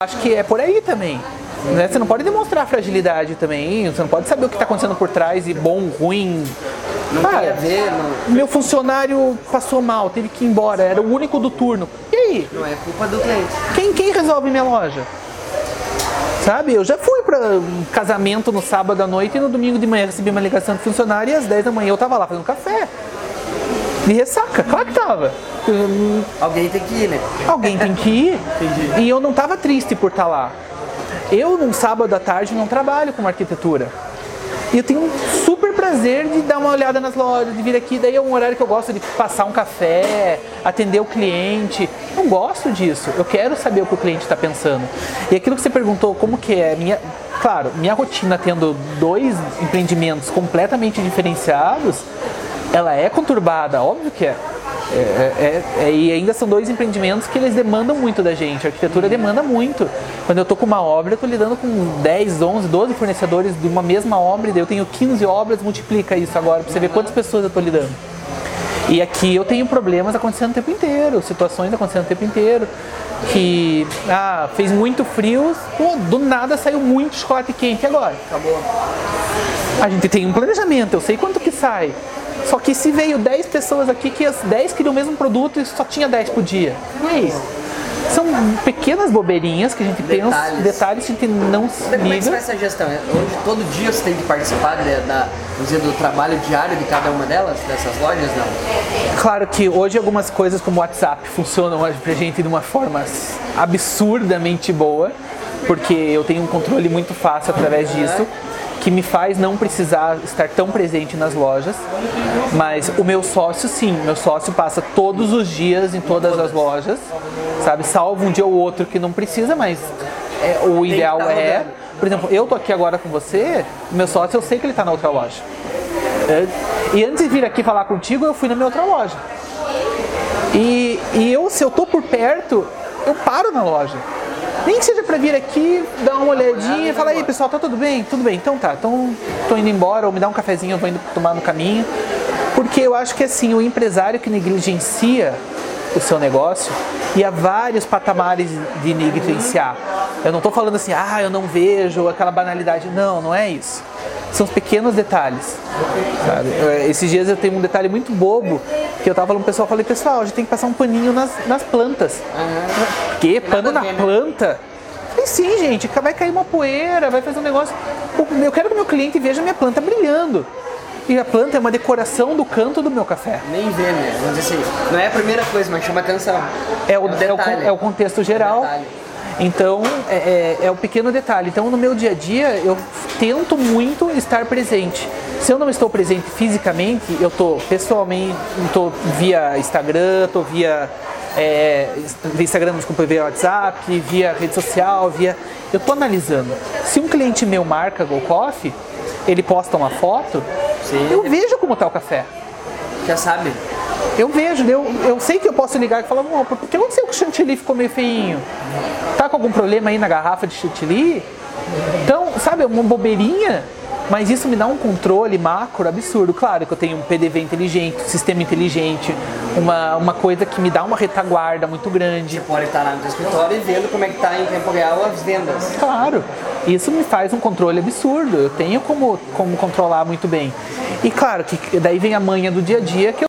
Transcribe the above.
Acho que é por aí também. Né? Você não pode demonstrar fragilidade também, você não pode saber o que está acontecendo por trás e bom, ruim. Não Cara, ver, não, Meu funcionário passou mal, teve que ir embora, era o único do turno. E aí? não é culpa do cliente. Quem, quem resolve minha loja? Sabe, eu já fui para um casamento no sábado à noite e no domingo de manhã recebi uma ligação de funcionário e às 10 da manhã eu tava lá fazendo café. De ressaca, claro que tava. Alguém tem que ir, né? Alguém tem que ir. E eu não tava triste por estar lá. Eu, num sábado à tarde, não trabalho com arquitetura. E eu tenho um super prazer de dar uma olhada nas lojas, de vir aqui. Daí é um horário que eu gosto de passar um café, atender o cliente. Eu gosto disso. Eu quero saber o que o cliente está pensando. E aquilo que você perguntou, como que é? Minha, claro, minha rotina tendo dois empreendimentos completamente diferenciados, ela é conturbada, óbvio que é. É, é, é, e ainda são dois empreendimentos que eles demandam muito da gente. A arquitetura demanda muito. Quando eu tô com uma obra, eu tô lidando com 10, 11, 12 fornecedores de uma mesma obra, daí eu tenho 15 obras, multiplica isso agora pra você ver quantas pessoas eu tô lidando. E aqui eu tenho problemas acontecendo o tempo inteiro, situações acontecendo o tempo inteiro. Que ah, fez muito frio, pô, do nada saiu muito chocolate quente agora. Acabou. A gente tem um planejamento, eu sei quanto que sai. Só que se veio 10 pessoas aqui que as 10 queriam o mesmo produto e só tinha 10 por dia. E aí? São pequenas bobeirinhas que a gente pensa, Detalhes. detalhes que a gente não se Como é que liga. faz essa gestão? Hoje, todo dia você tem que participar de- da, dizer, do trabalho diário de cada uma delas, dessas lojas? Não. Claro que hoje algumas coisas como o WhatsApp funcionam pra gente de uma forma absurdamente boa, porque eu tenho um controle muito fácil através disso, que me faz não precisar estar tão presente nas lojas. Mas o meu sócio, sim, meu sócio passa todos os dias em todas as lojas, sabe? Salvo um dia ou outro que não precisa, mas é, o ideal tá é. Por exemplo, eu tô aqui agora com você, meu sócio, eu sei que ele tá na outra loja. É, E antes de vir aqui falar contigo, eu fui na minha outra loja. E, e eu, se eu tô por perto, eu paro na loja. Nem que seja pra vir aqui, dar uma olhadinha e falar, aí pessoal, tá tudo bem? Tudo bem, então tá, então tô indo embora, ou me dá um cafezinho, eu vou indo tomar no caminho. Porque eu acho que assim, o empresário que negligencia o seu negócio, e há vários patamares de negligenciar. Eu não tô falando assim, ah, eu não vejo aquela banalidade. Não, não é isso. São os pequenos detalhes. Sabe? Esses dias eu tenho um detalhe muito bobo que eu tava falando pro pessoal, falei, pessoal, a gente tem que passar um paninho nas, nas plantas. Que? Pano na ver, né? planta? Falei, sim, gente, vai cair uma poeira, vai fazer um negócio. O- Eu quero que o meu cliente veja minha planta brilhando. E a planta é uma decoração do canto do meu café. Nem vê, né? Assim, não é a primeira coisa, mas chama atenção. É o, é o, detalhe. é o contexto geral. Detalhe. Então, é, é, é o pequeno detalhe. Então, no meu dia a dia, eu tento muito estar presente. Se eu não estou presente fisicamente, eu estou pessoalmente, estou via Instagram, estou via, é, Instagram, desculpa, via WhatsApp, via rede social, via. Eu estou analisando. Se um cliente meu marca Go Coffee, ele posta uma foto, Sim. eu vejo como está o café. Já sabe. Eu vejo, eu, eu sei que eu posso ligar e falar, "Amor, por que aconteceu que o chantilly ficou meio feinho? Tá com algum problema aí na garrafa de chantilly? Então, sabe, é uma bobeirinha, mas isso me dá um controle macro absurdo. Claro que eu tenho um PDV inteligente, um sistema inteligente, uma, uma coisa que me dá uma retaguarda muito grande. Pode estar lá no teu escritório e vendo como é que tá em tempo real as vendas. Claro, isso me faz um controle absurdo. Eu tenho como, como controlar muito bem. E claro que daí vem a manha do dia a dia que eu